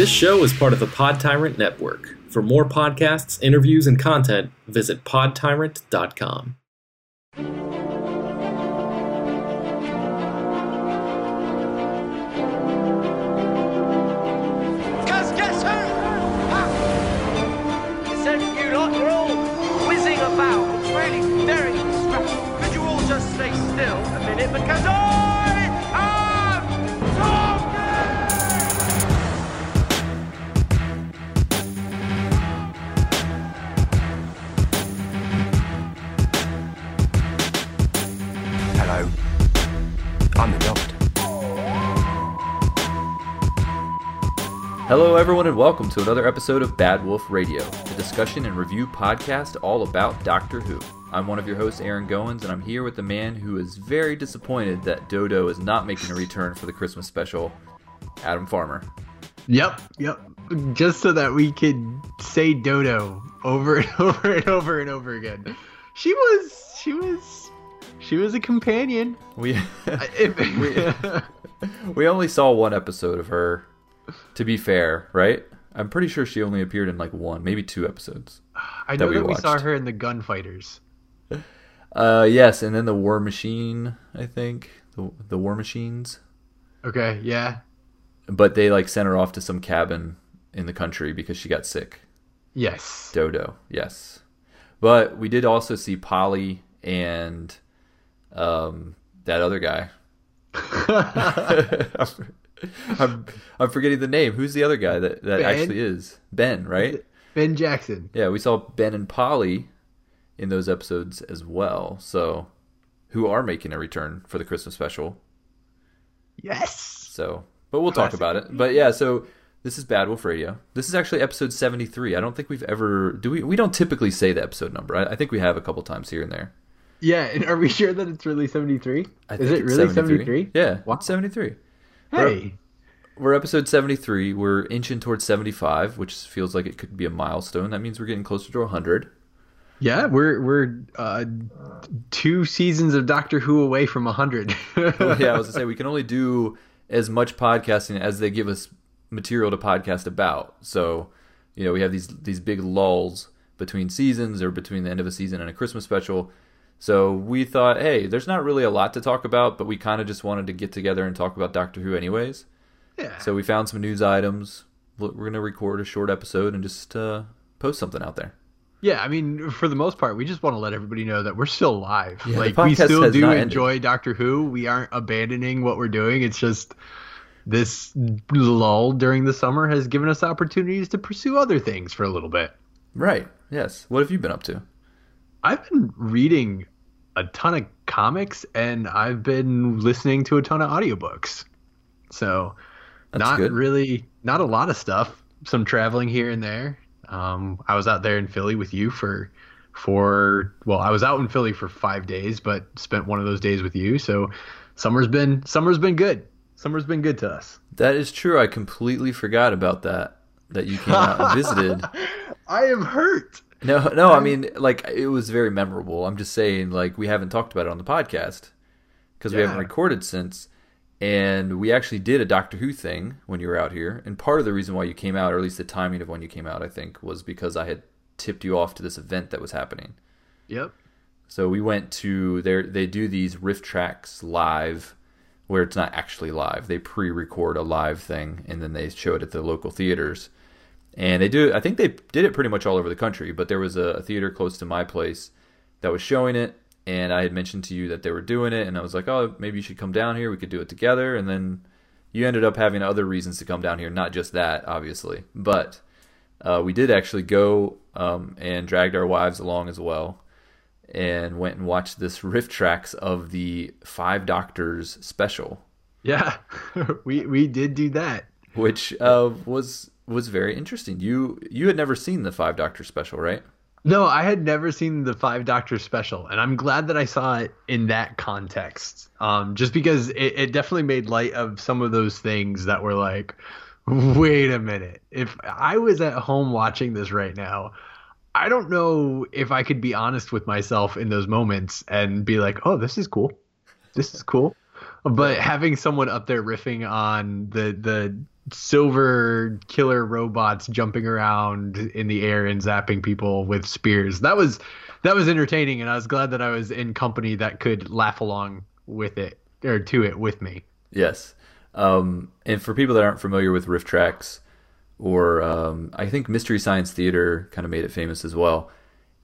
This show is part of the Pod Tyrant Network. For more podcasts, interviews, and content, visit podtyrant.com. Hello, everyone, and welcome to another episode of Bad Wolf Radio, a discussion and review podcast all about Doctor Who. I'm one of your hosts, Aaron Goins, and I'm here with the man who is very disappointed that Dodo is not making a return for the Christmas special, Adam Farmer. Yep, yep. Just so that we could say Dodo over and over and over and over again. She was, she was, she was a companion. We I- we only saw one episode of her. To be fair, right? I'm pretty sure she only appeared in like one, maybe two episodes. I that know we that we saw her in the Gunfighters. Uh, yes, and then the War Machine, I think the the War Machines. Okay, yeah, But they like sent her off to some cabin in the country because she got sick. yes. Dodo, yes. But we did also see Polly and um, that other guy. I'm, I'm forgetting the name. Who's the other guy that, that Ben? actually is? Ben, right? Ben Jackson. Yeah, we saw Ben and Polly in those episodes as well. So, who are making a return for the Christmas special. Yes. So, but we'll talk about it. But yeah, so this is Bad Wolf Radio. This is actually episode 73. I don't think we've ever do we we don't typically say the episode number. I, I think we have a couple times here and there. Yeah, and are we sure that it's really seventy three? I Is think it really seventy three? Yeah, Wow. 73. Hey, We're episode 73. We're inching towards 75, which feels like it could be a milestone. That means we're getting closer to 100. yeah, we're we're uh, two seasons of Doctor Who away from hundred. yeah, I was gonna say we can only do as much podcasting as they give us material to podcast about. So, you know, we have these these big lulls between seasons or between the end of a season and a Christmas special. So we thought, hey, there's not really a lot to talk about, but we kind of just wanted to get together and talk about Doctor Who anyways. Yeah. So we found some news items. We're going to record a short episode and just uh, post something out there. Yeah, I mean, for the most part, we just want to let everybody know that we're still alive. Yeah, like we still do not ended. enjoy Doctor Who. We aren't abandoning what we're doing. It's just this lull during the summer has given us opportunities to pursue other things for a little bit. Right. Yes. What have you been up to? I've been reading a ton of comics and I've been listening to a ton of audiobooks. So, That's not good. really not a lot of stuff. Some traveling here and there. Um, I was out there in Philly with you for for well, I was out in Philly for 5 days but spent one of those days with you. So, summer's been summer's been good. Summer's been good to us. That is true. I completely forgot about that. That you came out and visited. I am hurt. No, no. I mean, like it was very memorable. I'm just saying, like we haven't talked about it on the podcast because we haven't recorded since, and we actually did a Doctor Who thing when you were out here. And part of the reason why you came out, or at least the timing of when you came out, I think, was because I had tipped you off to this event that was happening. Yep. So we went to there. They do these riff tracks live, where it's not actually live. They pre-record a live thing and then they show it at the local theaters. And they do. I think they did it pretty much all over the country. But there was a, a theater close to my place that was showing it, and I had mentioned to you that they were doing it, and I was like, oh, maybe you should come down here. We could do it together. And then you ended up having other reasons to come down here, not just that, obviously, but. Uh, we did actually go um, and dragged our wives along as well and went and watched this riff tracks of the Five Doctors special, Yeah. we we did do that. which uh, was was very interesting. You you had never seen the Five Doctors special, right? No, I had never seen the Five Doctors special, and I'm glad that I saw it in that context. Um, just because it, it definitely made light of some of those things that were like, wait a minute. If I was at home watching this right now, I don't know if I could be honest with myself in those moments and be like, oh, this is cool. This is cool. But having someone up there riffing on the the silver killer robots jumping around in the air and zapping people with spears that was that was entertaining and i was glad that i was in company that could laugh along with it or to it with me Yes. Um, and for people that aren't familiar with riff tracks, or um, I think Mystery Science Theater kind of made it famous as well.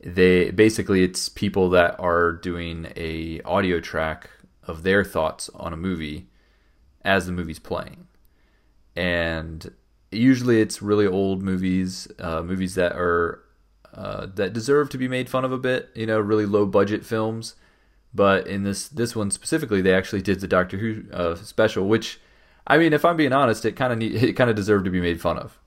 They basically it's people that are doing a audio track of their thoughts on a movie as the movie's playing, and usually it's really old movies, uh, movies that are uh, that deserve to be made fun of a bit. You know, really low budget films. But in this this one specifically, they actually did the Doctor Who uh, special, which I mean, if I'm being honest, it kind of it kind of deserved to be made fun of.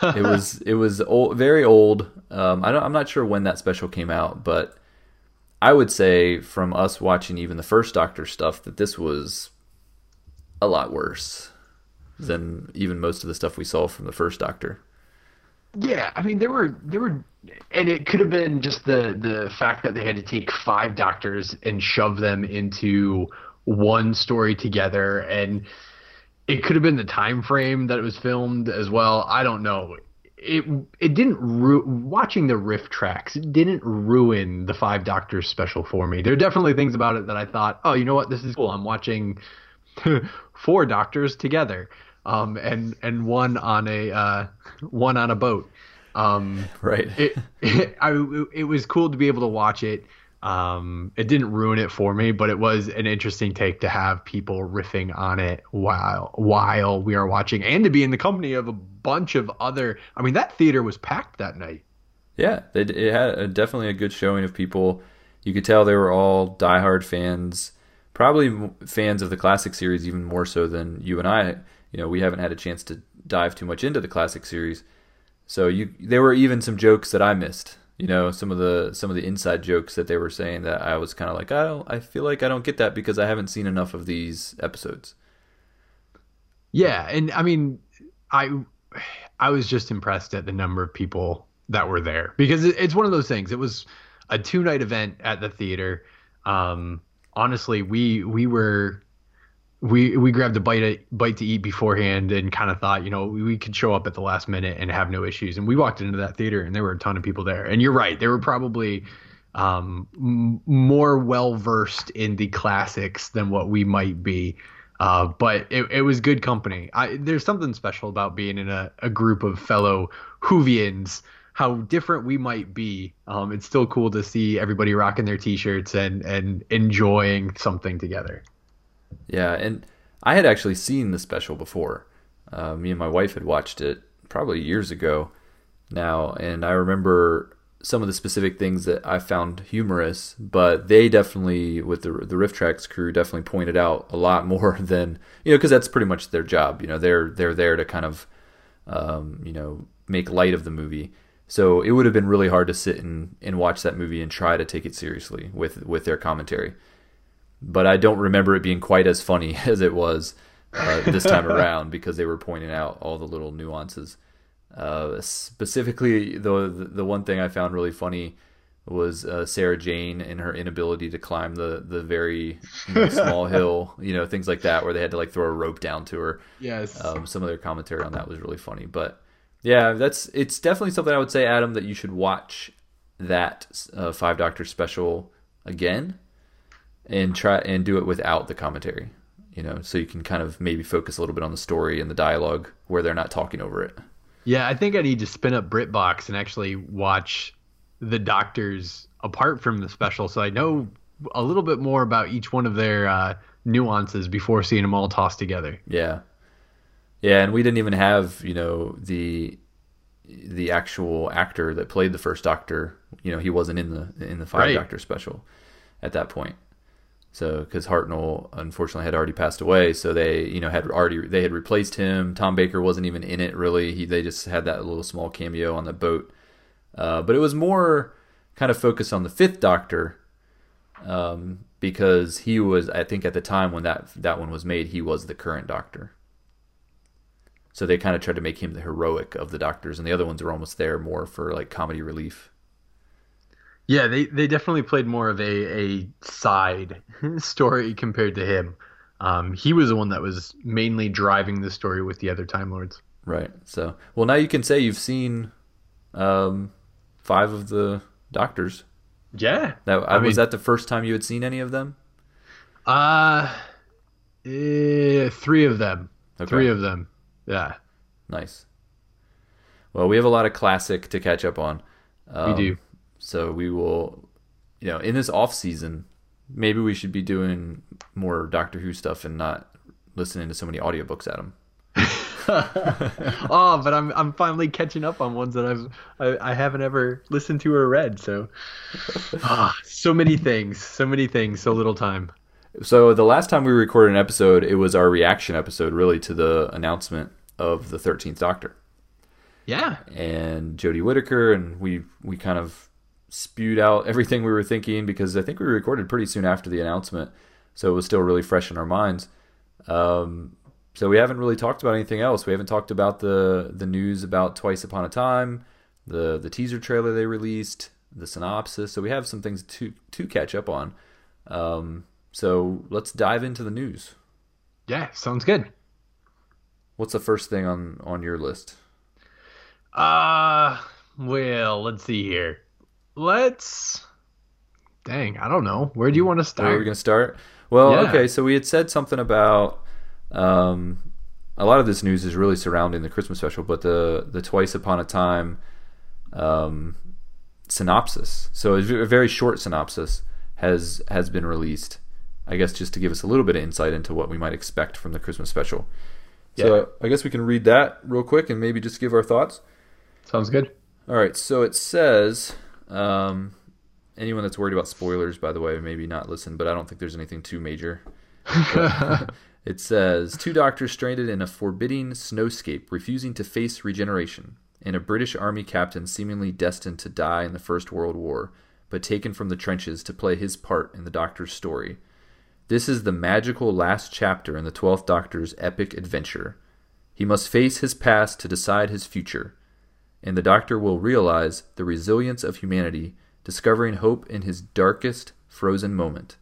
it was it was old, very old. Um, I don't, I'm not sure when that special came out, but I would say from us watching even the first Doctor stuff that this was a lot worse than even most of the stuff we saw from the first Doctor. Yeah, I mean there were there were, and it could have been just the the fact that they had to take five doctors and shove them into one story together, and it could have been the time frame that it was filmed as well. I don't know. It it didn't ru- watching the riff tracks. It didn't ruin the five doctors special for me. There are definitely things about it that I thought, oh, you know what, this is cool. I'm watching four doctors together um, and and one on a uh, one on a boat. Um, Right. it, it, I, it was cool to be able to watch it. Um, it didn't ruin it for me, but it was an interesting take to have people riffing on it while while we are watching, and to be in the company of a bunch of other. I mean, that theater was packed that night. Yeah, they, it had a, definitely a good showing of people. You could tell they were all diehard fans, probably fans of the classic series even more so than you and I. You know, we haven't had a chance to dive too much into the classic series, so you there were even some jokes that I missed. You know, some of the some of the inside jokes that they were saying that I was kind of like, I don't, I feel like I don't get that because I haven't seen enough of these episodes. Yeah, and I mean, I I was just impressed at the number of people that were there because it's one of those things. It was a two night event at the theater. Um, honestly, we we were we we grabbed a bite to, bite to eat beforehand and kind of thought, you know, we, we could show up at the last minute and have no issues. And we walked into that theater and there were a ton of people there. And you're right, there were probably um, m- more well versed in the classics than what we might be. Uh, but it, it was good company. I, there's something special about being in a, a group of fellow Whovians. How different we might be, um, it's still cool to see everybody rocking their T-shirts and and enjoying something together. Yeah, and I had actually seen the special before. Uh, me and my wife had watched it probably years ago now, and I remember some of the specific things that I found humorous, but they definitely, with the the Riff Tracks crew, definitely pointed out a lot more than you know, because that's pretty much their job. You know, they're they're there to kind of, um, you know, make light of the movie. So it would have been really hard to sit and, and watch that movie and try to take it seriously with with their commentary but I don't remember it being quite as funny as it was uh, this time around because they were pointing out all the little nuances. Uh, specifically, the the one thing I found really funny was uh, Sarah Jane and her inability to climb the the very you know, small hill, you know, things like that, where they had to like throw a rope down to her. Yes. Um, some of their commentary on that was really funny, but yeah, that's it's definitely something I would say, Adam, that you should watch that uh, Five Doctor special again and try and do it without the commentary. You know, so you can kind of maybe focus a little bit on the story and the dialogue where they're not talking over it. Yeah, I think I need to spin up BritBox and actually watch the doctors apart from the special, so I know a little bit more about each one of their uh, nuances before seeing them all tossed together. Yeah, yeah, and we didn't even have you know the the actual actor that played the first Doctor. You know, he wasn't in the in the Five Right. Doctor special at that point. So, because Hartnell unfortunately had already passed away, so they, you know, had already they had replaced him. Tom Baker wasn't even in it really. He they just had that little small cameo on the boat, uh, but it was more kind of focused on the Fifth Doctor, um, because he was, I think, at the time when that that one was made, he was the current Doctor. So they kind of tried to make him the heroic of the Doctors, and the other ones were almost there more for like comedy relief. Yeah, they, they definitely played more of a, a side story compared to him. um, he was the one that was mainly driving the story with the other Time Lords. Right. So, well, now you can say you've seen um, five of the Doctors. Yeah. Now, I was mean- that the first time you had seen any of them? Uh, eh, three of them. Okay. Three of them. Yeah, Nice. Well, we have a lot of classic to catch up on. Um, we do. So we will, you know, in this off season, maybe we should be doing more Doctor Who stuff and not listening to so many audiobooks at them. oh, but I'm I'm finally catching up on ones that I've I, I haven't ever listened to or read. So, ah, so many things, so many things, so little time. So the last time we recorded an episode, it was our reaction episode, really, to the announcement of the Thirteenth Doctor Yeah, and Jodie Whittaker, and we we kind of spewed out everything we were thinking because I think we recorded pretty soon after the announcement, so it was still really fresh in our minds. Um, so we haven't really talked about anything else. We haven't talked about the the news about Twice Upon a Time, the the teaser trailer they released, the synopsis. So we have some things to to catch up on. Um, so let's dive into the news. yeah, sounds good. What's the first thing on on your list? Uh, well, let's see here. Let's. Dang, I don't know. Where do you want to start? Where are we going to start? Well, Yeah. okay, so we had said something about um, a lot of this news is really surrounding the Christmas special, but the the Twice Upon a Time um, synopsis. So a very short synopsis has has been released. I guess just to give us a little bit of insight into what we might expect from the Christmas special. So I guess we can read that real quick and maybe just give our thoughts. Sounds good. All right, so it says, um, anyone that's worried about spoilers, by the way, maybe not listen, but I don't think there's anything too major. It says two doctors stranded in a forbidding snowscape, refusing to face regeneration, and a British army captain seemingly destined to die in the First World War, but taken from the trenches to play his part in the Doctor's story. This is the magical last chapter in the Twelfth Doctor's epic adventure. He must face his past to decide his future and the Doctor will realize the resilience of humanity, discovering hope in his darkest, frozen moment.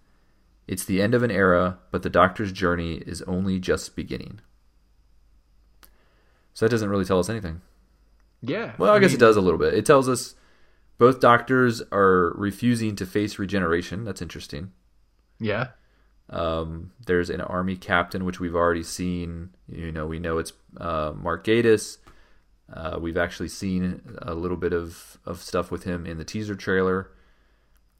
It's the end of an era, but the Doctor's journey is only just beginning. So that doesn't really tell us anything. Yeah. Well, I guess mean, it does a little bit. It tells us both doctors are refusing to face regeneration. That's interesting. Yeah. Um, there's an army captain, which we've already seen. You know, we know it's uh, Mark Gatiss. Uh, we've actually seen a little bit of, of stuff with him in the teaser trailer.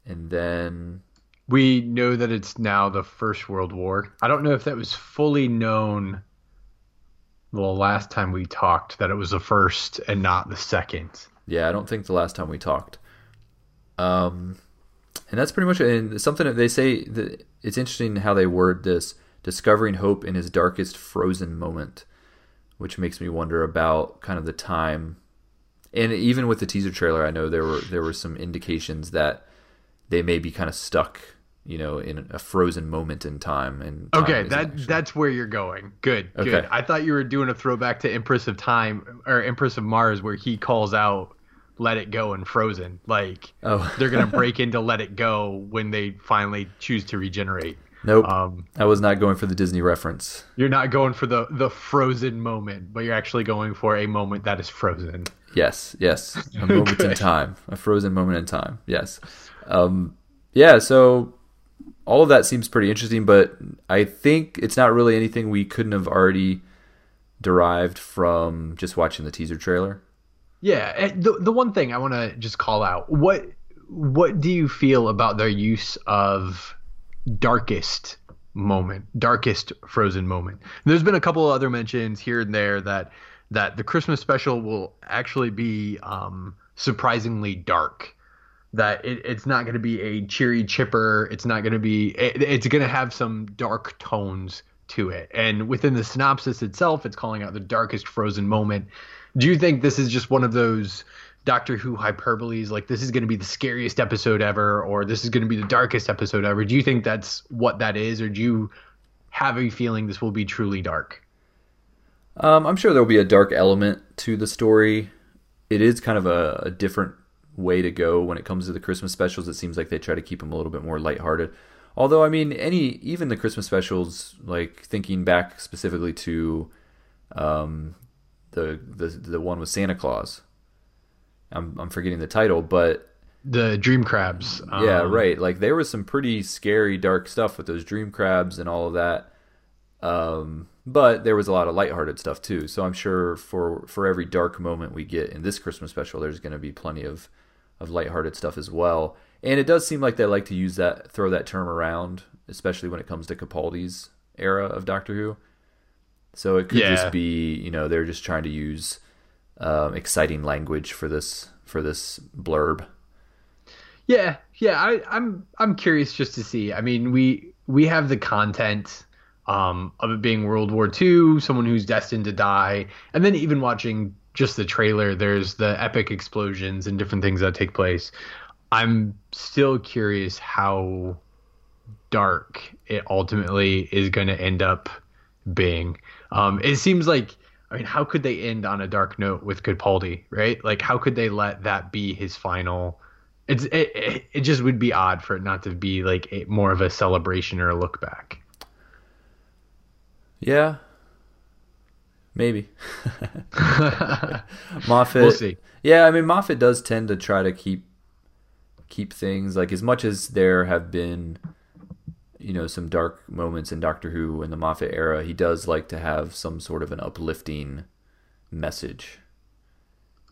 And then, We know that it's now the First World War. I don't know if that was fully known the last time we talked that it was the first and not the second. yeah, I don't think the last time we talked. Um, and that's pretty much it. And something that they say that it's interesting how they word this discovering hope in his darkest frozen moment, which makes me wonder about kind of the time. And even with the teaser trailer, I know there were there were some indications that they may be kind of stuck, you know, in a frozen moment in time. And time Okay, that actually- that's where you're going. Good, good. I thought you were doing a throwback to Empress of Time or Empress of Mars, where he calls out "Let It Go" and Frozen. Like Oh. they're gonna break into "Let It Go" when they finally choose to regenerate. Nope. Um, I was not going for the Disney reference. you're not going for the the frozen moment, but you're actually going for a moment that is frozen. Yes, yes. A moment in time. A frozen moment in time. Yes. Um, yeah, so all of that seems pretty interesting, but I think it's not really anything we couldn't have already derived from just watching the teaser trailer. Yeah, the the one thing I want to just call out what what do you feel about their use of darkest moment, darkest frozen moment? There's been a couple other mentions here and there that that the Christmas special will actually be um, surprisingly dark. That it, it's not going to be a cheery chipper. It's not going to be. It, it's going to have some dark tones to it. And within the synopsis itself, it's calling out the darkest frozen moment. Do you think this is just one of those Doctor Who hyperboles? Like this is going to be the scariest episode ever, or this is going to be the darkest episode ever? Do you think that's what that is, or do you have a feeling this will be truly dark? Um, I'm sure there'll be a dark element to the story. It is kind of a, a different way to go when it comes to the Christmas specials. It seems like they try to keep them a little bit more lighthearted. Although I mean, any even the Christmas specials, like thinking back specifically to um, the the the one with Santa Claus. I'm I'm forgetting the title, but The dream crabs. yeah, um, right. Like there was some pretty scary, dark stuff with those dream crabs and all of that. Um, but there was a lot of lighthearted stuff too. So I'm sure for for every dark moment we get in this Christmas special, there's going to be plenty of of lighthearted stuff as well. And it does seem like they like to use that, throw that term around, especially when it comes to Capaldi's era of Doctor Who. So it could Yeah. just be, you know, they're just trying to use um, exciting language for this for this blurb. Yeah, yeah. I, I'm I'm curious just to see. I mean, we we have the content um, of it being World War II, someone who's destined to die, and then even watching just the trailer, there's the epic explosions and different things that take place. I'm still curious how dark it ultimately is going to end up being. Um, it seems like, I mean, how could they end on a dark note with Capaldi, right? Like, how could they let that be his final? It's it, it, it just would be odd for it not to be like a, more of a celebration or a look back. Yeah. Maybe. Moffat. We'll see. Yeah, I mean Moffat does tend to try to keep keep things like as much as there have been you know some dark moments in Doctor Who in the Moffat era, he does like to have some sort of an uplifting message.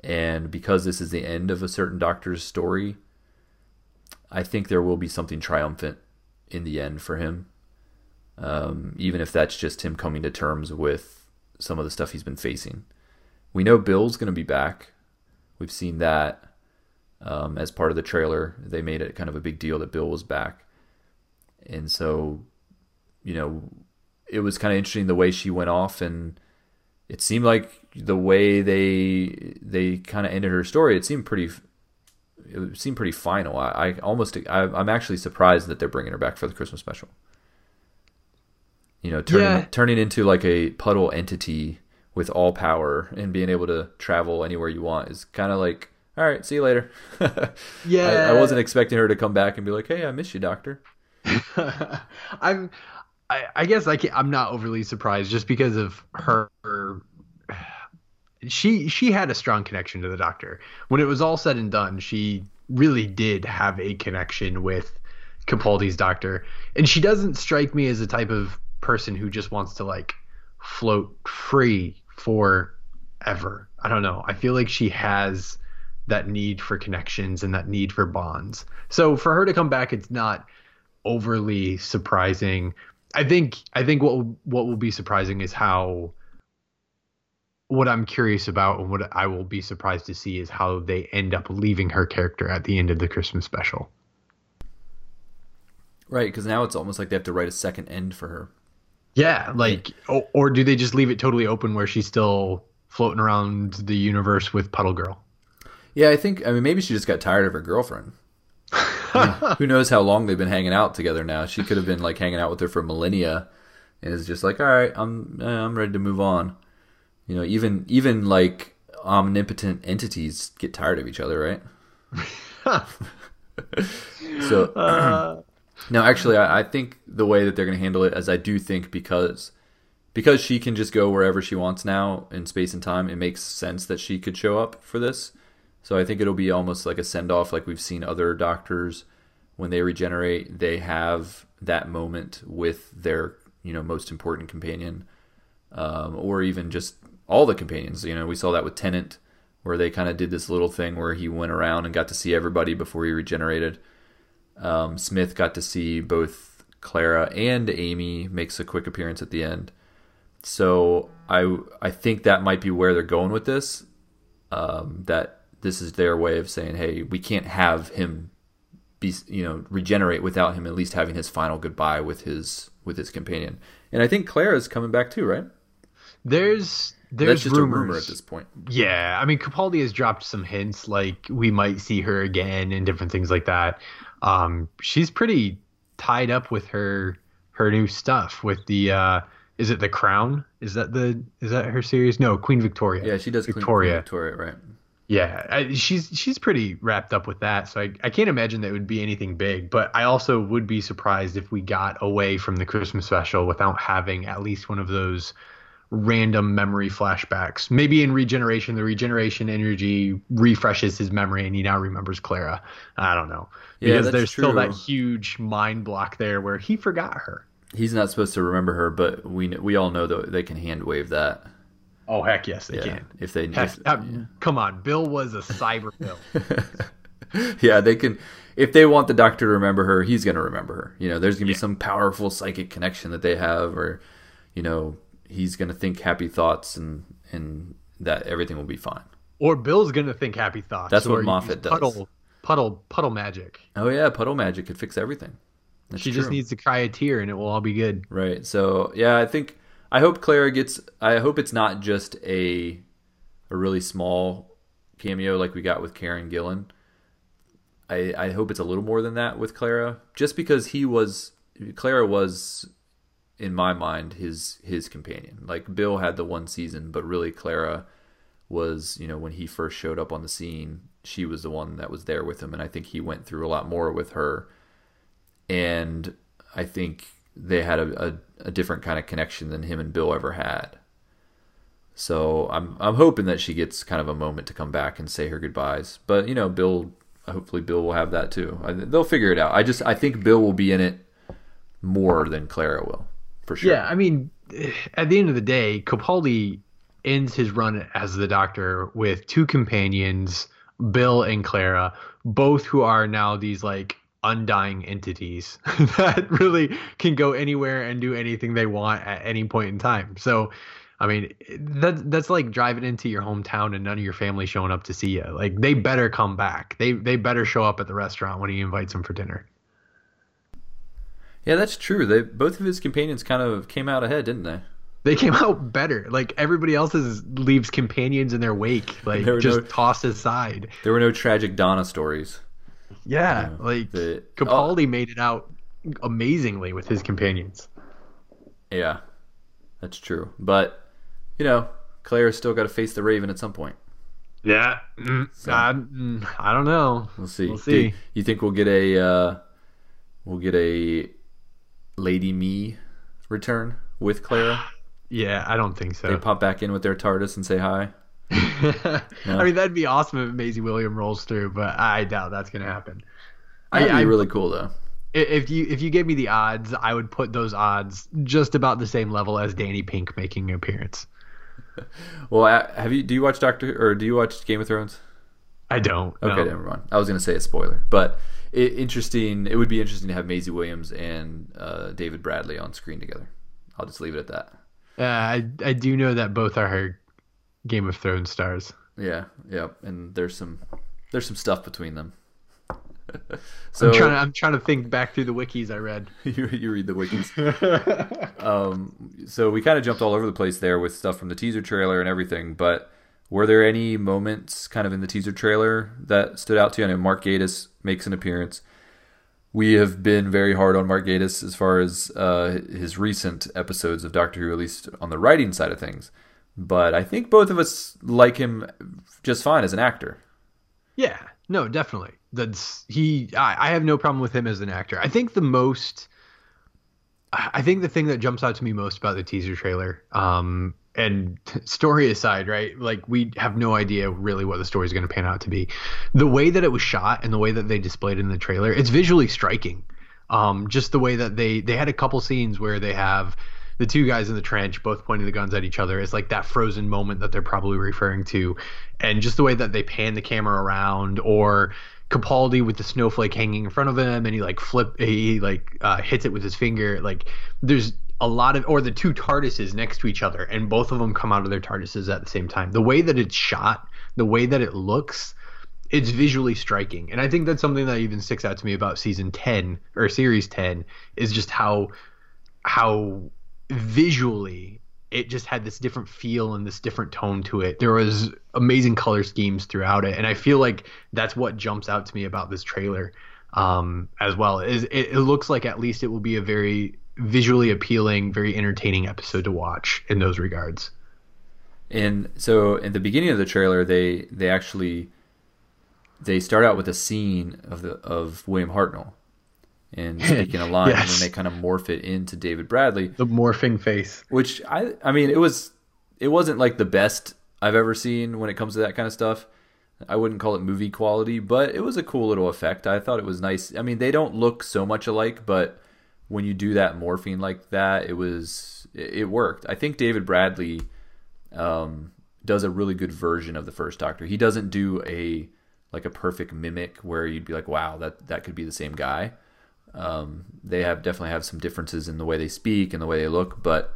And because this is the end of a certain doctor's story, I think there will be something triumphant in the end for him um, even if that's just him coming to terms with some of the stuff he's been facing. We know Bill's going to be back. We've seen that um, as part of the trailer. They made it kind of a big deal that Bill was back. And so, you know, it was kind of interesting the way she went off and it seemed like the way they they kind of ended her story it seemed pretty it seemed pretty final. I, I almost I, i'm actually surprised that they're bringing her back for the christmas special. You know turning Yeah. turning into like a puddle entity with all power and being able to travel anywhere you want is kind of like all right see you later. Yeah, I, I wasn't expecting her to come back and be like hey i miss you doctor I'm. I, I guess I can, I'm not overly surprised just because of her. She she had a strong connection to the doctor. When it was all said and done, she really did have a connection with Capaldi's doctor, and she doesn't strike me as the type of person who just wants to like float free forever. I don't know. I feel like she has that need for connections and that need for bonds. So for her to come back, it's not overly surprising. I think I think what will, what will be surprising is how what I'm curious about and what I will be surprised to see is how they end up leaving her character at the end of the Christmas special. right because now it's almost like they have to write a second end for her Yeah, like or, or do they just leave it totally open where she's still floating around the universe with Puddle Girl? Yeah, I think. I mean, maybe she just got tired of her girlfriend. Mean, who knows how long they've been hanging out together now? She could have been like hanging out with her for millennia, and is just like, all right, I'm I'm ready to move on. You know, even even like omnipotent entities get tired of each other, right? so uh, no, actually, I, I think the way that they're going to handle it, as I do think, because because she can just go wherever she wants now in space and time, it makes sense that she could show up for this. So I think it'll be almost like a send off, like we've seen other doctors when they regenerate, they have that moment with their you know most important companion, um, or even just all the companions. You know, we saw that with Tennant, where they kind of did this little thing where he went around and got to see everybody before he regenerated. Um, Smith got to see both Clara and Amy makes a quick appearance at the end. So I I think that might be where they're going with this. Um, that this is their way of saying, hey, we can't have him be you know regenerate without him at least having his final goodbye with his with his companion. And I think Claire is coming back too, right? There's there's just rumors. a rumor at this point. Yeah, I mean Capaldi has dropped some hints like we might see her again and different things like that. Um, she's pretty tied up with her her new stuff with the uh, is it the Crown? Is that the is that her series? No, Queen Victoria. Yeah, she does Victoria. Queen Victoria, right? Yeah, I, she's she's pretty wrapped up with that, so I, I can't imagine that it would be anything big. But I also would be surprised if we got away from the Christmas special without having at least one of those random memory flashbacks. Maybe in regeneration, the regeneration energy refreshes his memory and he now remembers Clara. I don't know Yeah, because that's there's still that huge mind block there where he forgot her. He's not supposed to remember her, but we we all know that they can hand wave that. Oh heck yes, they Yeah, can. if they Heck, if- uh, Come on, Bill was a cyber Bill. yeah, they can. If they want the doctor to remember her, he's going to remember her. You know, there's going to be some powerful psychic connection that they have, or you know, he's going to think happy thoughts, and and that everything will be fine. or Bill's gonna think happy thoughts. That's what Moffat does. Puddle, puddle, puddle magic. Oh yeah, puddle magic could fix everything. That's she just needs to cry a tear and it will all be good. Right. So yeah, I think I hope Clara gets. I hope it's not just a a really small cameo like we got with Karen Gillan. I I hope it's a little more than that with Clara, just because he was Clara was in my mind his his companion. Like Bill had the one season, but really Clara was you know when he first showed up on the scene, she was the one that was there with him, and I think he went through a lot more with her and I think they had a, a, a different kind of connection than him and Bill ever had. So I'm I'm hoping that she gets kind of a moment to come back and say her goodbyes. But you know, Bill, hopefully Bill will have that too. I, they'll figure it out. I just I think Bill will be in it more than Clara will, for sure. Yeah, I mean, at the end of the day, Capaldi ends his run as the Doctor with two companions, Bill and Clara, both who are now these like undying entities that really can go anywhere and do anything they want at any point in time. So, I mean, that that's like driving into your hometown and none of your family showing up to see you. Like they better come back. They they better show up at the restaurant when he invites them for dinner. yeah, that's true. They both of his companions kind of came out ahead, didn't they? They came out better. Like everybody else's leaves companions in their wake, like just no- tossed aside. There were no tragic Donna stories. Yeah, like the- Capaldi made it out amazingly with his companions. Yeah, that's true. But you know, Claire's still got to face the Raven at some point. Yeah, mm, I, mm, I don't know. We'll see. We'll see. Do you think we'll get a uh, we'll get a Lady Me return with Clara? Yeah, I don't think so. They pop back in with their TARDIS and say hi. I mean, that'd be awesome if Maisie William rolls through, but I doubt that's gonna happen. That'd I, be I, really cool though. if you if you gave me the odds, I would put those odds just about the same level as Danny Pink making an appearance. Well, have you? Do you watch Doctor or do you watch Game of Thrones? I don't. Okay, no. never mind. I was gonna say a spoiler, but it, interesting. It would be interesting to have Maisie Williams and uh, David Bradley on screen together. I'll just leave it at that. Uh, I I do know that both are her Game of Thrones stars. Yeah, yeah, and there's some there's some stuff between them. so I'm trying to I'm trying to think back through the wikis I read. you, you read the wikis. um, so we kind of jumped all over the place there with stuff from the teaser trailer and everything. But were there any moments kind of in the teaser trailer that stood out to you? I know Mark Gatiss makes an appearance. We have been very hard on Mark Gatiss as far as uh, his recent episodes of Doctor Who, at least on the writing side of things. But I think both of us like him just fine as an actor. Yeah, no, definitely. That's he. I, I have no problem with him as an actor. I think the most. I think the thing that jumps out to me most about the teaser trailer, um, and story aside, right? Like we have no idea really what the story is going to pan out to be. The way that it was shot and the way that they displayed it in the trailer, it's visually striking. Um, just the way that they they had a couple scenes where they have the two guys in the trench both pointing the guns at each other. is like that frozen moment that they're probably referring to, and just the way that they pan the camera around or. Capaldi with the snowflake hanging in front of him, and he like flip, he like uh, hits it with his finger. Like there's a lot of, or the two TARDISes next to each other, and both of them come out of their TARDISes at the same time. The way that it's shot, the way that it looks, it's visually striking, and I think that's something that even sticks out to me about season ten or series ten is just how how visually it just had this different feel and this different tone to it. There was amazing color schemes throughout it, and I feel like that's what jumps out to me about this trailer um, as well. Is it, it looks like at least it will be a very visually appealing, very entertaining episode to watch in those regards. And so at the beginning of the trailer, they they actually they start out with a scene of the of William Hartnell and speaking a line, and then they kind of morph it into David Bradley, The morphing face. which I I mean it was it wasn't like the best I've ever seen when it comes to that kind of stuff. I wouldn't call it movie quality, but it was a cool little effect. I thought it was nice. I mean, they don't look so much alike, but when you do that morphine like that, it was it worked. I think David Bradley um, does a really good version of the first Doctor. He doesn't do a like a perfect mimic where you'd be like, wow, that that could be the same guy. Um, they have definitely have some differences in the way they speak and the way they look, but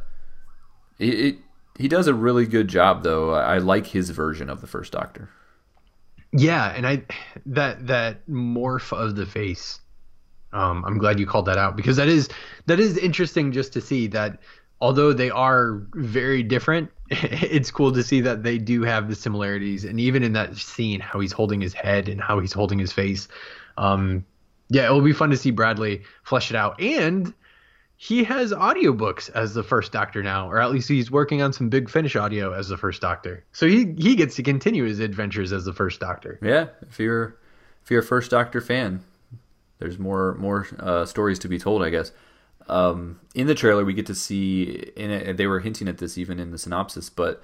it, it he does a really good job though. I, I like his version of the first Doctor. Yeah, and I that that morph of the face. Um, I'm glad you called that out because that is that is interesting just to see that although they are very different, it's cool to see that they do have the similarities. And even in that scene, how he's holding his head and how he's holding his face. Um, yeah, it will be fun to see Bradley flesh it out. And he has audiobooks as the first doctor now, or at least he's working on some big finish audio as the first doctor. So he he gets to continue his adventures as the first doctor. Yeah, if you're if you're a first Doctor fan, there's more more uh, stories to be told, I guess. Um, in the trailer, we get to see, and they were hinting at this even in the synopsis, but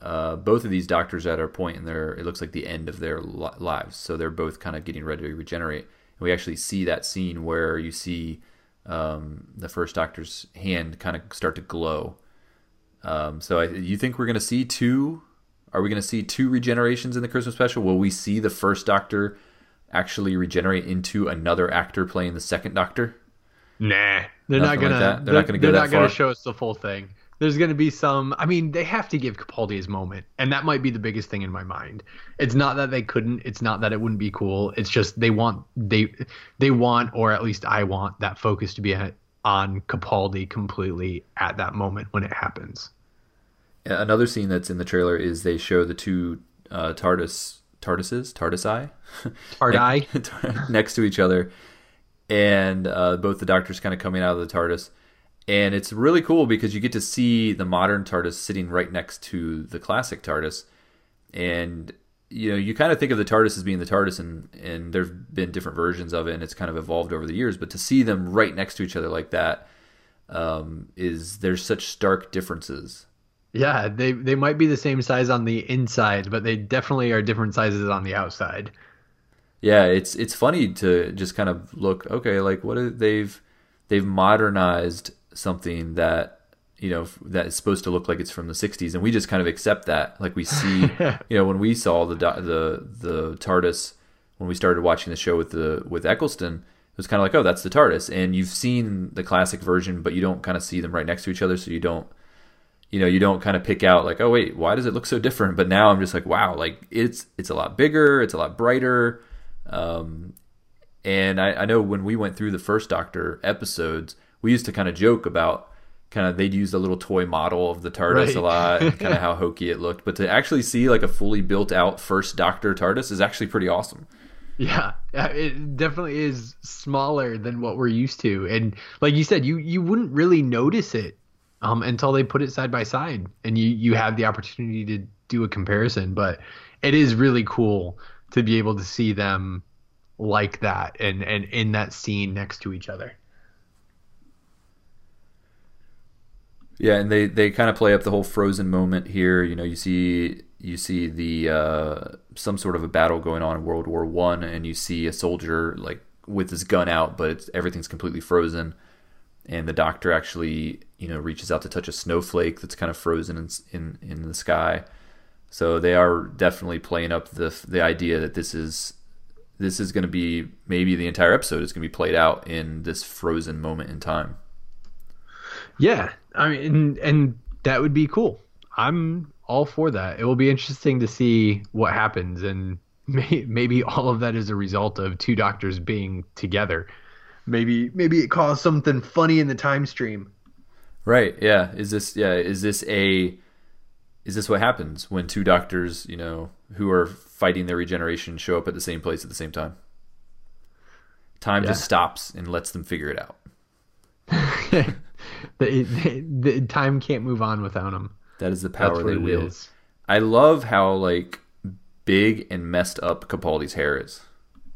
uh, both of these doctors at a point in their, it looks like the end of their li- lives. So they're both kind of getting ready to regenerate. And we actually see that scene where you see um, the first doctor's hand kind of start to glow. Um, so I, you think we're going to see two? Are we going to see two regenerations in the Christmas special? Will we see the first Doctor actually regenerate into another actor playing the second Doctor? Nah, they're Nothing not like gonna. that? They're not gonna go They're that not gonna show us the full thing. There's gonna be some. I mean, they have to give Capaldi his moment, and that might be the biggest thing in my mind. It's not that they couldn't. It's not that it wouldn't be cool. It's just they want they they want, or at least I want that focus to be on Capaldi completely at that moment when it happens. Another scene that's in the trailer is they show the two uh, TARDIS TARDISes TARDISi Tardai. next to each other, and uh, both the Doctors kind of coming out of the TARDIS, and it's really cool because you get to see the modern TARDIS sitting right next to the classic TARDIS, and you know you kind of think of the TARDIS as being the TARDIS, and and there've been different versions of it, and it's kind of evolved over the years, but to see them right next to each other like that um, is there's such stark differences. Yeah, they they might be the same size on the inside, but they definitely are different sizes on the outside. yeah it's it's funny to just kind of look okay like what are, they've they've modernized something that you know that is supposed to look like it's from the 60s and we just kind of accept that. Like we see you know when we saw the the the TARDIS when we started watching the show with the with Eccleston it was kind of like oh that's the TARDIS. And you've seen the classic version but you don't kind of see them right next to each other so you don't you know you don't kind of pick out like oh wait why does it look so different? But now i'm just like wow like it's it's a lot bigger it's a lot brighter. Um, and I, I know when we went through the first doctor episodes we used to kind of joke about kind of they'd use a little toy model of the tardis Right. a lot and kind of how hokey it looked but to actually see like a fully built out first doctor tardis is actually pretty awesome Yeah, yeah, it definitely is smaller than what we're used to, and like you said, you you wouldn't really notice it um, until they put it side by side, and you you have the opportunity to do a comparison. But it is really cool to be able to see them like that and and in that scene next to each other. Yeah, and they, they kind of play up the whole frozen moment here. You know, you see you see the uh, some sort of a battle going on in World War One, and you see a soldier like with his gun out, but everything's completely frozen. And the doctor actually, you know, reaches out to touch a snowflake that's kind of frozen in in, in the sky. So they are definitely playing up the the idea that this is this is going to be maybe the entire episode is going to be played out in this frozen moment in time. Yeah, I mean, and, and that would be cool. I'm all for that. It will be interesting to see what happens, and may, maybe all of that is a result of two doctors being together. Maybe maybe it caused something funny in the time stream. Right. Yeah. Is this yeah, is this a is this what happens when two doctors, you know, who are fighting their regeneration show up at the same place at the same time? Time just stops and lets them figure it out. the, the, the time can't move on without them. That is the power they wield. I love how like big and messed up Capaldi's hair is.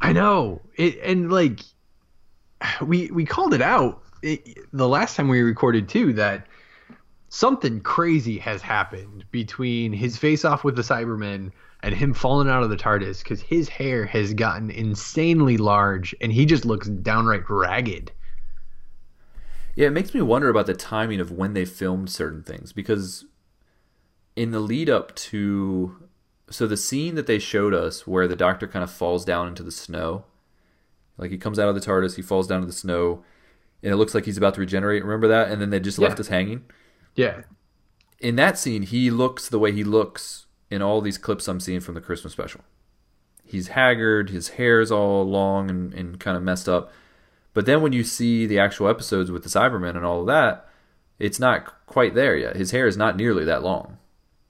I know it, and like we we called it out it, the last time we recorded too that something crazy has happened between his face off with the Cybermen and him falling out of the TARDIS because his hair has gotten insanely large and he just looks downright ragged. Yeah, it makes me wonder about the timing of when they filmed certain things because in the lead up to so the scene that they showed us where the doctor kind of falls down into the snow like he comes out of the TARDIS, he falls down to the snow and it looks like he's about to regenerate. Remember that? And then they just Yeah. left us hanging. Yeah, In that scene, he looks the way he looks in all these clips I'm seeing from the Christmas special. He's haggard, his hair's all long and, and kind of messed up. But then when you see the actual episodes with the Cybermen and all of that, it's not quite there yet. His hair is not nearly that long.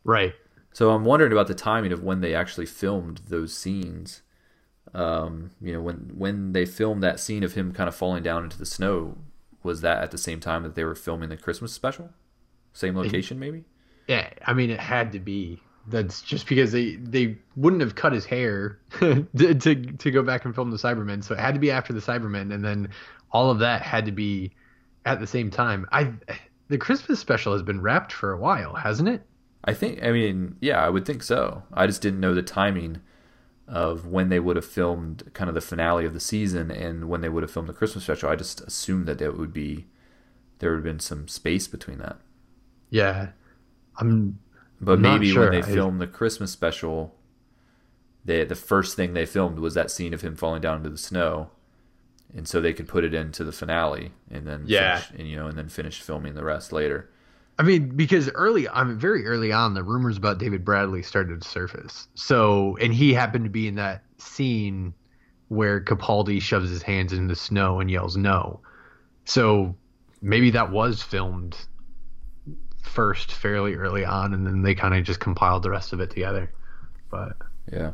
right. So I'm wondering about the timing of when they actually filmed those scenes. Um, you know, when when they filmed that scene of him kind of falling down into the snow, was that at the same time that they were filming the Christmas special? Same location, maybe? Yeah, I mean, it had to be. That's just because they they wouldn't have cut his hair to, to to go back and film the Cybermen, so it had to be after the Cybermen, and then all of that had to be at the same time. I the Christmas special has been wrapped for a while, hasn't it? I think. I mean, yeah, I would think so. I just didn't know the timing of when they would have filmed kind of the finale of the season and when they would have filmed the Christmas special. I just assumed that it would be there would have been some space between that. Yeah, I'm. But I'm maybe sure. when they I- filmed the Christmas special, they the first thing they filmed was that scene of him falling down into the snow, and so they could put it into the finale and then Yeah. finish, and you know and then finish filming the rest later. I mean, because early, I mean, very early on, the rumors about David Bradley started to surface. So, and he happened to be in that scene where Capaldi shoves his hands in the snow and yells no. So maybe that was filmed first fairly early on, and then they kind of just compiled the rest of it together. But Yeah.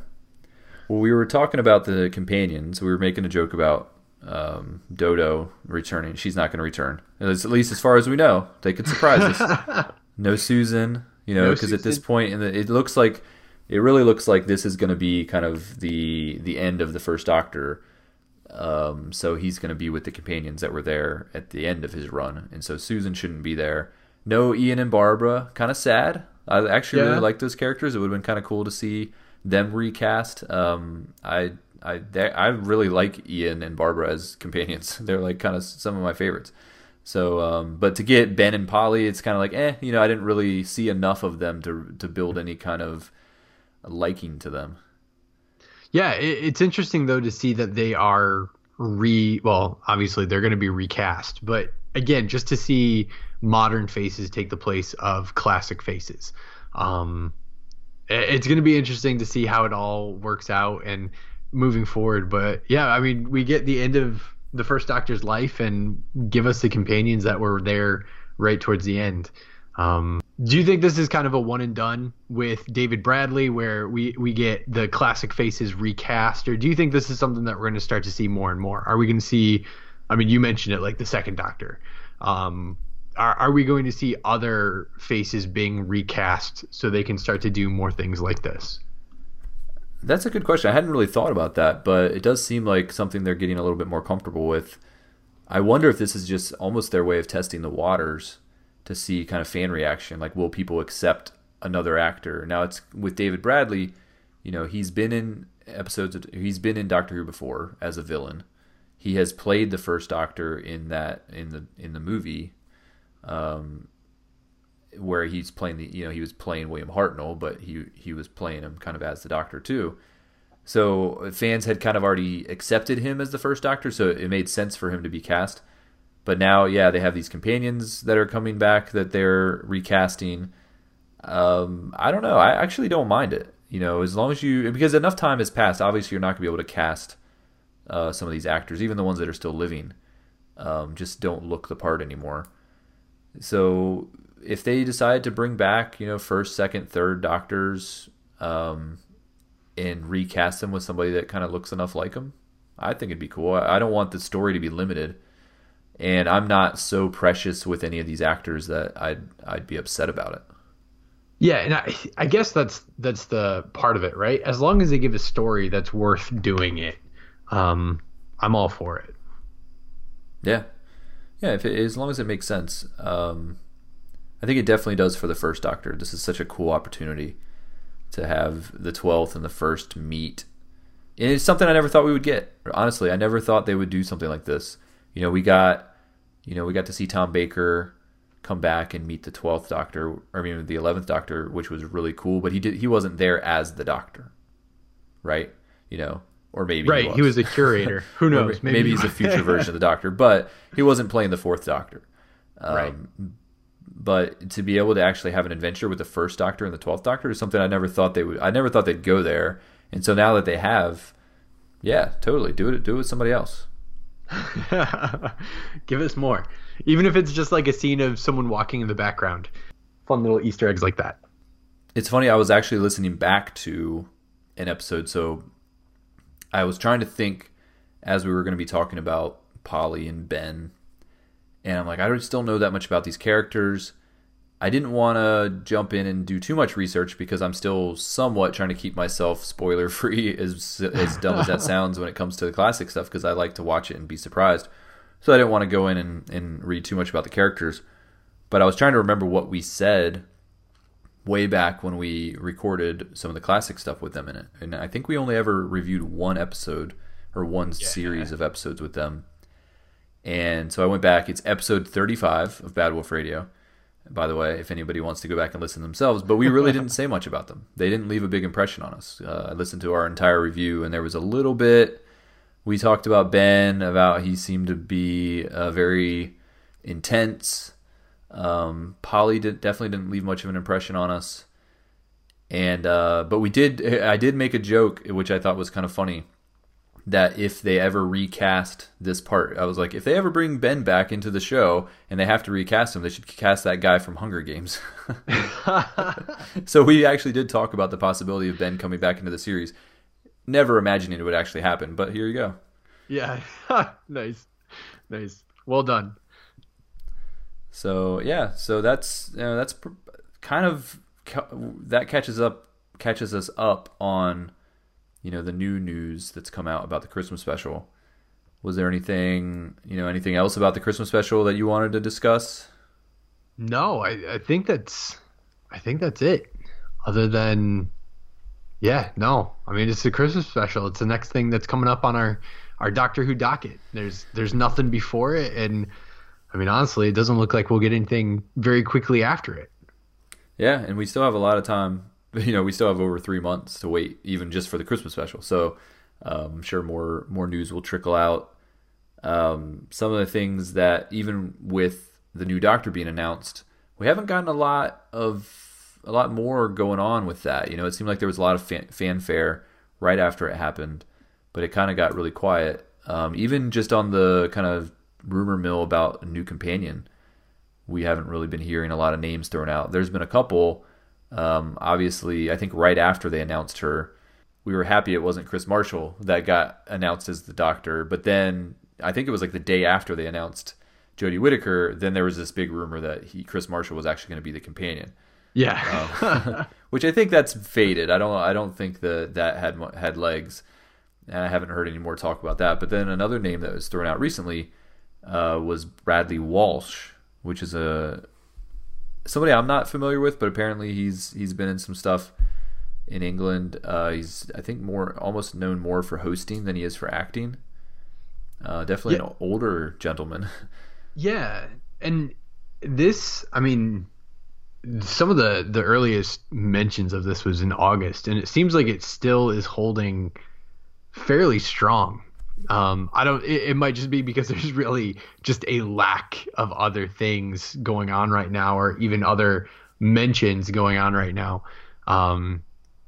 Well, we were talking about the companions. We were making a joke about um, Dodo returning. She's not going to return, at least, as far as we know. They could surprise us. no Susan, you know, No because at this point, in the, it looks like it really looks like this is going to be kind of the the end of the first Doctor. Um, so he's going to be with the companions that were there at the end of his run, and so Susan shouldn't be there. No Ian and Barbara, kind of sad. I actually Yeah. really like those characters. It would have been kind of cool to see them recast. Um, I I they, I really like Ian and Barbara as companions. They're like kind of some of my favorites. So, um, but to get Ben and Polly, it's kind of like, eh, you know, I didn't really see enough of them to to build any kind of liking to them. yeah, it, it's interesting though to see that they are re. Well, obviously they're going to be recast, but again, just to see modern faces take the place of classic faces. Um, it's going to be interesting to see how it all works out and moving forward. But yeah, I mean, we get the end of the first Doctor's life and give us the companions that were there right towards the end. Um, do you think this is kind of a one and done with David Bradley, where we we get the classic faces recast, or do you think this is something that we're going to start to see more and more? Are we going to see? I mean, you mentioned it, like the second Doctor. Um, are, are we going to see other faces being recast so they can start to do more things like this? That's a good question. I hadn't really thought about that, but it does seem like something they're getting a little bit more comfortable with. I wonder if this is just almost their way of testing the waters to see kind of fan reaction. Like, will people accept another actor? Now, it's with David Bradley. You know, he's been in episodes. Of, he's been in Doctor Who before as a villain. He has played the first Doctor in that in the in the movie, um, where he's playing the you know he was playing William Hartnell, but he he was playing him kind of as the Doctor too. So fans had kind of already accepted him as the first Doctor, so it made sense for him to be cast. But now, yeah, they have these companions that are coming back that they're recasting. Um, I don't know. I actually don't mind it. You know, as long as you because enough time has passed. Obviously, you're not going to be able to cast uh, some of these actors, even the ones that are still living. Um, just don't look the part anymore. So if they decide to bring back, you know, first, second, third doctors, um, and recast them with somebody that kind of looks enough like them, I think it'd be cool. I don't want the story to be limited, and I'm not so precious with any of these actors that I'd I'd be upset about it. Yeah, and I, I guess that's that's the part of it, right? As long as they give a story that's worth doing it, um, I'm all for it. Yeah, yeah. If it, as long as it makes sense, um, I think it definitely does for the first Doctor. This is such a cool opportunity to have the twelfth and the first meet. And it's something I never thought we would get. Honestly, I never thought they would do something like this. You know, we got, you know, we got to see Tom Baker come back and meet the twelfth Doctor, or I mean the eleventh Doctor, which was really cool. But he did he wasn't there as the Doctor, right? You know, or maybe Right, he was a curator. Who knows? ma- Maybe, he's a future version of the Doctor, but he wasn't playing the fourth Doctor. Um, Right. But to be able to actually have an adventure with the first Doctor and the twelfth Doctor is something I never thought they would. I never thought they'd go there, and so now that they have, yeah, totally do it. Do it with somebody else. Give us more. Even if it's just like a scene of someone walking in the background. Fun little Easter eggs like that. It's funny. I was actually listening back to an episode, so I was trying to think as we were going to be talking about Polly and Ben, and I'm like, I don't still know that much about these characters. I didn't want to jump in and do too much research because I'm still somewhat trying to keep myself spoiler free, as as dumb as that sounds when it comes to the classic stuff, because I like to watch it and be surprised. So I didn't want to go in and, and read too much about the characters. But I was trying to remember what we said way back when we recorded some of the classic stuff with them in it. And I think we only ever reviewed one episode or one series of episodes with them. And so I went back. It's episode 35 of Bad Wolf Radio. By the way, if anybody wants to go back and listen themselves, but we really didn't say much about them. They didn't leave a big impression on us. Uh, I listened to our entire review, and there was a little bit. We talked about Ben, about he seemed to be uh, very intense. Um, Polly did, definitely didn't leave much of an impression on us. And uh, but we did. I did make a joke, which I thought was kind of funny that if they ever recast this part, I was like, if they ever bring Ben back into the show and they have to recast him, they should cast that guy from Hunger Games. so we actually did talk about the possibility of Ben coming back into the series, never imagining it would actually happen. But here you go. Yeah. nice. Nice. Well done. So yeah, so that's you know, that's pr- kind of ca- that catches up catches us up on you know the new news that's come out about the Christmas special. Was there anything you know anything else about the Christmas special that you wanted to discuss? No, I, I think that's I think that's it. Other than yeah, no. I mean it's the Christmas special. It's the next thing that's coming up on our our Doctor Who docket. There's there's nothing before it and I mean honestly, it doesn't look like we'll get anything very quickly after it. Yeah, and we still have a lot of time. You know, we still have over three months to wait, even just for the Christmas special. So um, I'm sure more more news will trickle out. Um, some of the things that even with the new Doctor being announced, we haven't gotten a lot of a lot more going on with that. You know, it seemed like there was a lot of fan- fanfare right after it happened, but it kind of got really quiet. Um, even just on the kind of rumor mill about a new companion we haven't really been hearing a lot of names thrown out. There's been a couple. Um, obviously, I think right after they announced her, we were happy it wasn't Kris Marshall that got announced as the Doctor. But then I think it was like the day after they announced Jodie Whittaker. Then there was this big rumor that he Kris Marshall was actually going to be the companion, Yeah. which I think that's faded. I don't I don't think that that had had legs. And I haven't heard any more talk about that. But then another name that was thrown out recently uh, was Bradley Walsh, which is a somebody I'm not familiar with, but apparently he's he's been in some stuff in England. Uh, he's I think more almost known more for hosting than he is for acting. Uh, definitely Yeah. an older gentleman. Yeah, and this, I mean, some of the the earliest mentions of this was in August, and it seems like it still is holding fairly strong. Um, I don't. It, it might just be because there's really just a lack of other things going on right now, or even other mentions going on right now. Um,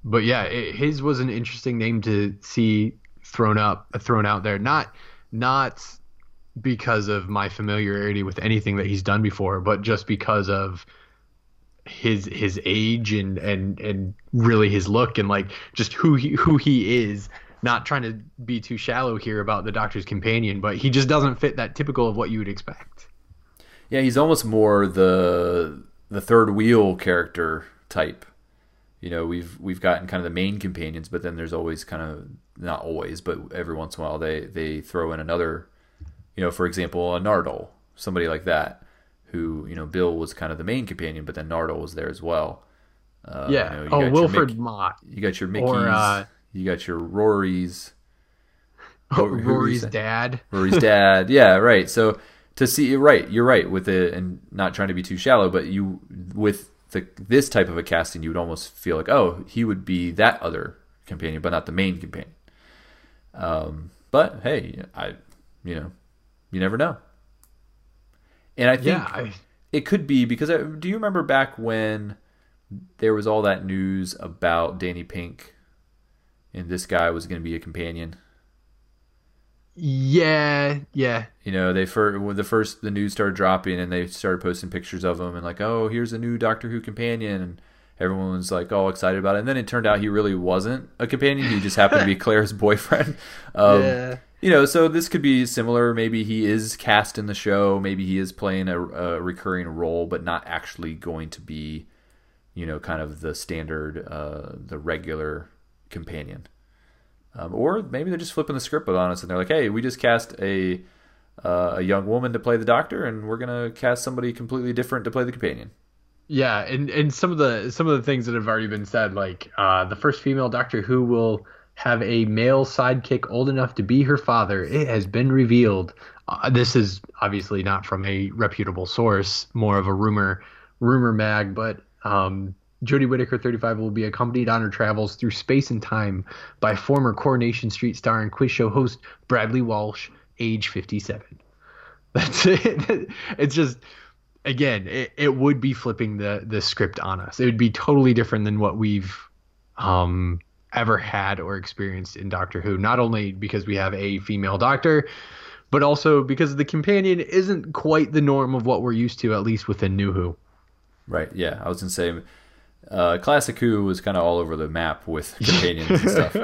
but yeah, it, his was an interesting name to see thrown up, thrown out there. Not, not because of my familiarity with anything that he's done before, but just because of his his age and and and really his look and like just who he who he is. Not trying to be too shallow here about the Doctor's companion, but he just doesn't fit that typical of what you would expect. yeah, he's almost more the the third wheel character type. You know, we've we've gotten kind of the main companions, but then there's always kind of not always, but every once in a while they they throw in another. You know, for example, a Nardole, somebody like that, who you know Bill was kind of the main companion, but then Nardole was there as well. Uh, yeah. you know, you oh, got Wilfred Mick- Mott. you got your Mickeys, Or, uh, you got your Rorys. What- who were you Rory's dad. Rory's dad. Yeah, right. So to see right, you're right with it, and not trying to be too shallow, but you with the this type of a casting, you would almost feel like, oh, he would be that other companion, but not the main companion. Um, but hey, I, you know, you never know. And I think Yeah. I, it could be because I, do you remember back when there was all that news about Danny Pink, and this guy was going to be a companion? yeah. Yeah. you know they first when the first the news started dropping and they started posting pictures of him and like oh here's a new doctor who companion and everyone was like all excited about it and then it turned out he really wasn't a companion he just happened to be Clara's boyfriend um, Yeah. you know so this could be similar maybe he is cast in the show maybe he is playing a, a recurring role but not actually going to be you know kind of the standard uh, the regular companion um, or maybe they're just flipping the script on us and they're like, hey, we just cast a uh, a young woman to play the doctor, and we're gonna cast somebody completely different to play the companion. Yeah, and and some of the some of the things that have already been said, like uh, the first female Doctor Who will have a male sidekick old enough to be her father. It has been revealed. Uh, this is obviously not from a reputable source, more of a rumor rumor mag, but um, Jodie Whittaker, 35, will be accompanied on her travels through space and time by former Coronation Street star and quiz show host Bradley Walsh, age 57. That's it. It's just again, it, it would be flipping the the script on us. It would be totally different than what we've um ever had or experienced in Doctor Who. Not only because we have a female doctor, but also because the companion isn't quite the norm of what we're used to, at least within New Who. Right? Yeah, I was gonna say, uh, classic Who was kind of all over the map with companions and stuff.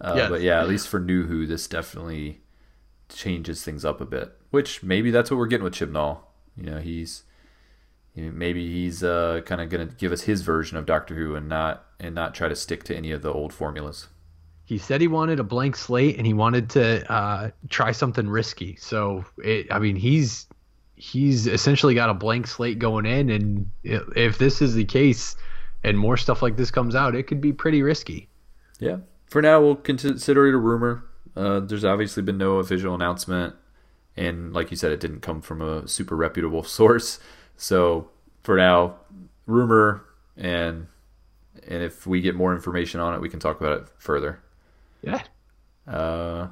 Uh, Yes. But yeah, at least for New Who, this definitely changes things up a bit. Which maybe that's what we're getting with Chibnall. You know, he's you know, maybe he's uh, kind of going to give us his version of Doctor Who and not and not try to stick to any of the old formulas. He said he wanted a blank slate and he wanted to uh, try something risky. So it, I mean, he's he's essentially got a blank slate going in, and if this is the case, and more stuff like this comes out, it could be pretty risky. Yeah. For now, we'll consider it a rumor. Uh, there's obviously been no official announcement, and like you said, it didn't come from a super reputable source. So for now, rumor, and and if we get more information on it, we can talk about it further. Yeah. Uh,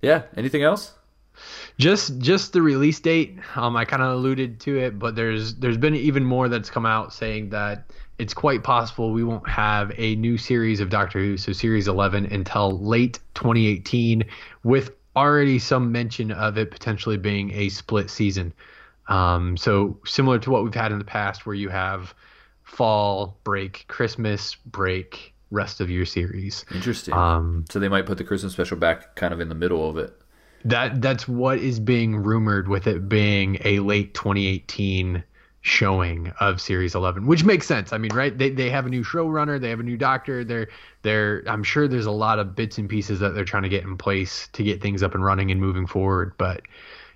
yeah. Anything else? just just the release date um i kind of alluded to it but there's there's been even more that's come out saying that it's quite possible we won't have a new series of doctor who so series 11 until late 2018 with already some mention of it potentially being a split season um so similar to what we've had in the past where you have fall break christmas break rest of your series Interesting. um so they might put the Christmas special back kind of in the middle of it. That that's what is being rumored with it being a late 2018 showing of series 11, which makes sense. I mean, right? They they have a new showrunner, they have a new doctor. They're they're I'm sure there's a lot of bits and pieces that they're trying to get in place to get things up and running and moving forward, but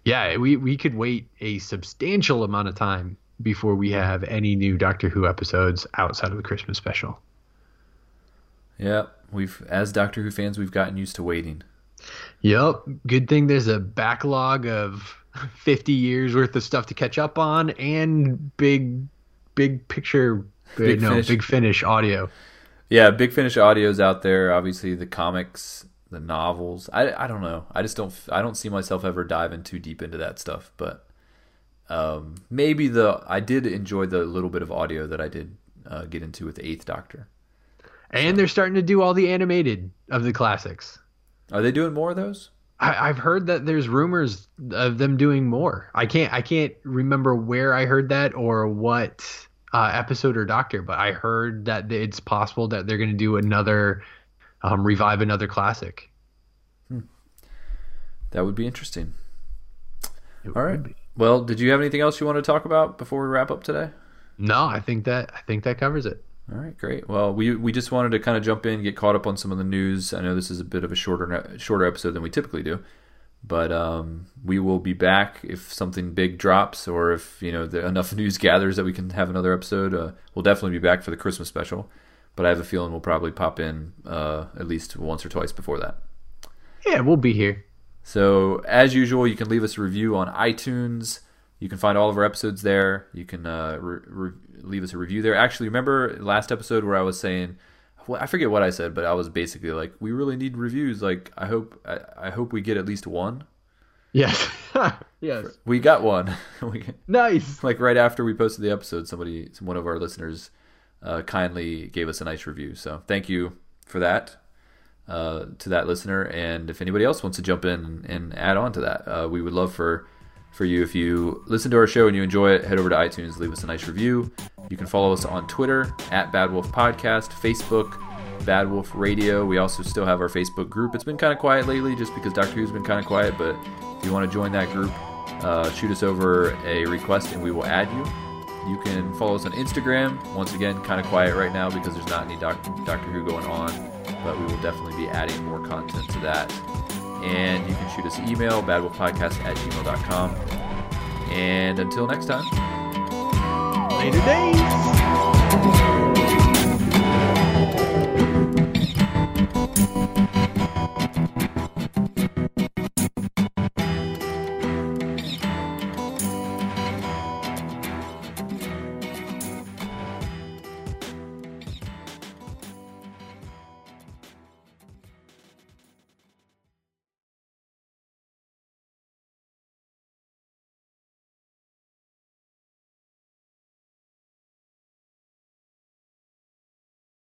yeah, we we could wait a substantial amount of time before we have any new Doctor Who episodes outside of the Christmas special. Yeah. We've as Doctor Who fans, we've gotten used to waiting. Yep. Good thing there's a backlog of 50 years worth of stuff to catch up on and big, big picture, Big no, Finish. big finish audio. Yeah, Big Finish audio's out there. Obviously, the comics, the novels. I, I don't know. I just don't. I don't see myself ever diving too deep into that stuff. But um, maybe the I did enjoy the little bit of audio that I did uh, get into with the Eighth Doctor. And they're starting to do all the animated of the classics. Are they doing more of those? I, I've heard that there's rumors of them doing more. I can't I can't remember where I heard that or what uh, episode or doctor, but I heard that it's possible that they're going to do another um, revive another classic. That would be interesting. It All right. be. Well, did you have anything else you want to talk about before we wrap up today? No, I think that I think that covers it. All right, great. Well, we we just wanted to kind of jump in, get caught up on some of the news. I know this is a bit of a shorter shorter episode than we typically do, but um, we will be back if something big drops or if you know the, enough news gathers that we can have another episode. Uh, we'll definitely be back for the Christmas special, but I have a feeling we'll probably pop in uh, at least once or twice before that. Yeah, we'll be here. So as usual, you can leave us a review on iTunes. You can find all of our episodes there. You can uh, re- re- leave us a review there. Actually, remember last episode where I was saying, well, I forget what I said, but I was basically like, we really need reviews. Like, I hope, I, I hope we get at least one. Yes. yes. We got one. we, Nice. like right after we posted the episode, somebody, one of our listeners, uh, kindly gave us a nice review. So thank you for that. Uh, to that listener, and if anybody else wants to jump in and, and add on to that, uh, we would love for for you. If you listen to our show and you enjoy it, head over to iTunes, leave us a nice review. You can follow us on Twitter at Bad Wolf Podcast, Facebook, Bad Wolf Radio. We also still have our Facebook group. It's been kind of quiet lately just because Doctor Who's been kind of quiet, but if you want to join that group, uh, shoot us over a request and we will add you. You can follow us on Instagram. Once again, kind of quiet right now because there's not any doc- Doctor Who going on, but we will definitely be adding more content to that. And you can shoot us an email, badwolfpodcast at gmail.com. And until next time. Later days.